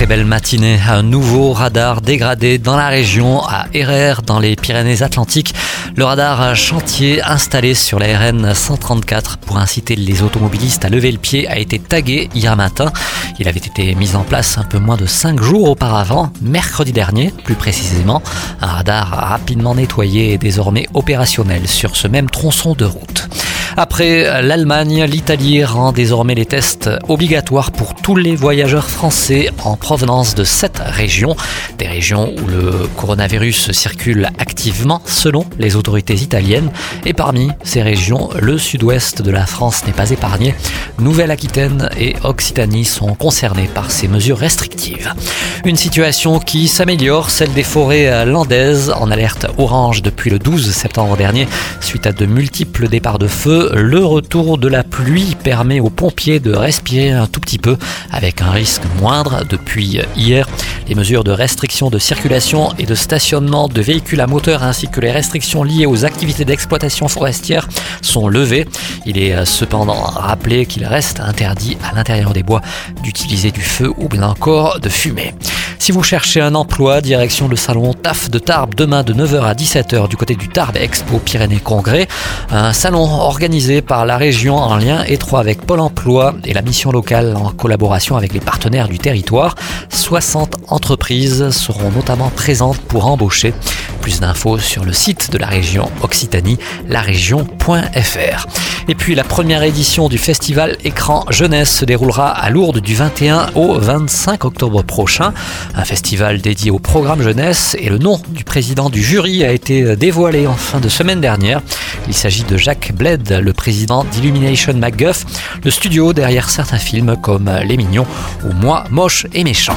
Très belle matinée. Un nouveau radar dégradé dans la région à RR dans les Pyrénées-Atlantiques. Le radar chantier installé sur la RN 134 pour inciter les automobilistes à lever le pied a été tagué hier matin. Il avait été mis en place un peu moins de 5 jours auparavant, mercredi dernier plus précisément. Un radar rapidement nettoyé et désormais opérationnel sur ce même tronçon de route. Après l'Allemagne, l'Italie rend désormais les tests obligatoires pour tous les voyageurs français en provenance de cette régions. Des régions où le coronavirus circule activement selon les autorités italiennes. Et parmi ces régions, le sud-ouest de la France n'est pas épargné. Nouvelle-Aquitaine et Occitanie sont concernés par ces mesures restrictives. Une situation qui s'améliore, celle des forêts landaises en alerte orange depuis le 12 septembre dernier suite à de multiples départs de feu le retour de la pluie permet aux pompiers de respirer un tout petit peu avec un risque moindre depuis hier. Les mesures de restriction de circulation et de stationnement de véhicules à moteur ainsi que les restrictions liées aux activités d'exploitation forestière sont levées. Il est cependant rappelé qu'il reste interdit à l'intérieur des bois d'utiliser du feu ou bien encore de fumer. Si vous cherchez un emploi, direction le salon TAF de Tarbes demain de 9h à 17h du côté du Tarbes Expo Pyrénées Congrès. Un salon organisé par la région en lien étroit avec Pôle emploi et la mission locale en collaboration avec les partenaires du territoire. 60 entreprises seront notamment présentes pour embaucher. Plus d'infos sur le site de la région Occitanie, larégion.fr. Et puis la première édition du festival Écran Jeunesse se déroulera à Lourdes du 21 au 25 octobre prochain. Un festival dédié au programme jeunesse et le nom du président du jury a été dévoilé en fin de semaine dernière. Il s'agit de Jacques Bled, le président d'Illumination MacGuff, le studio derrière certains films comme Les Mignons ou Moi, Moche et Méchant.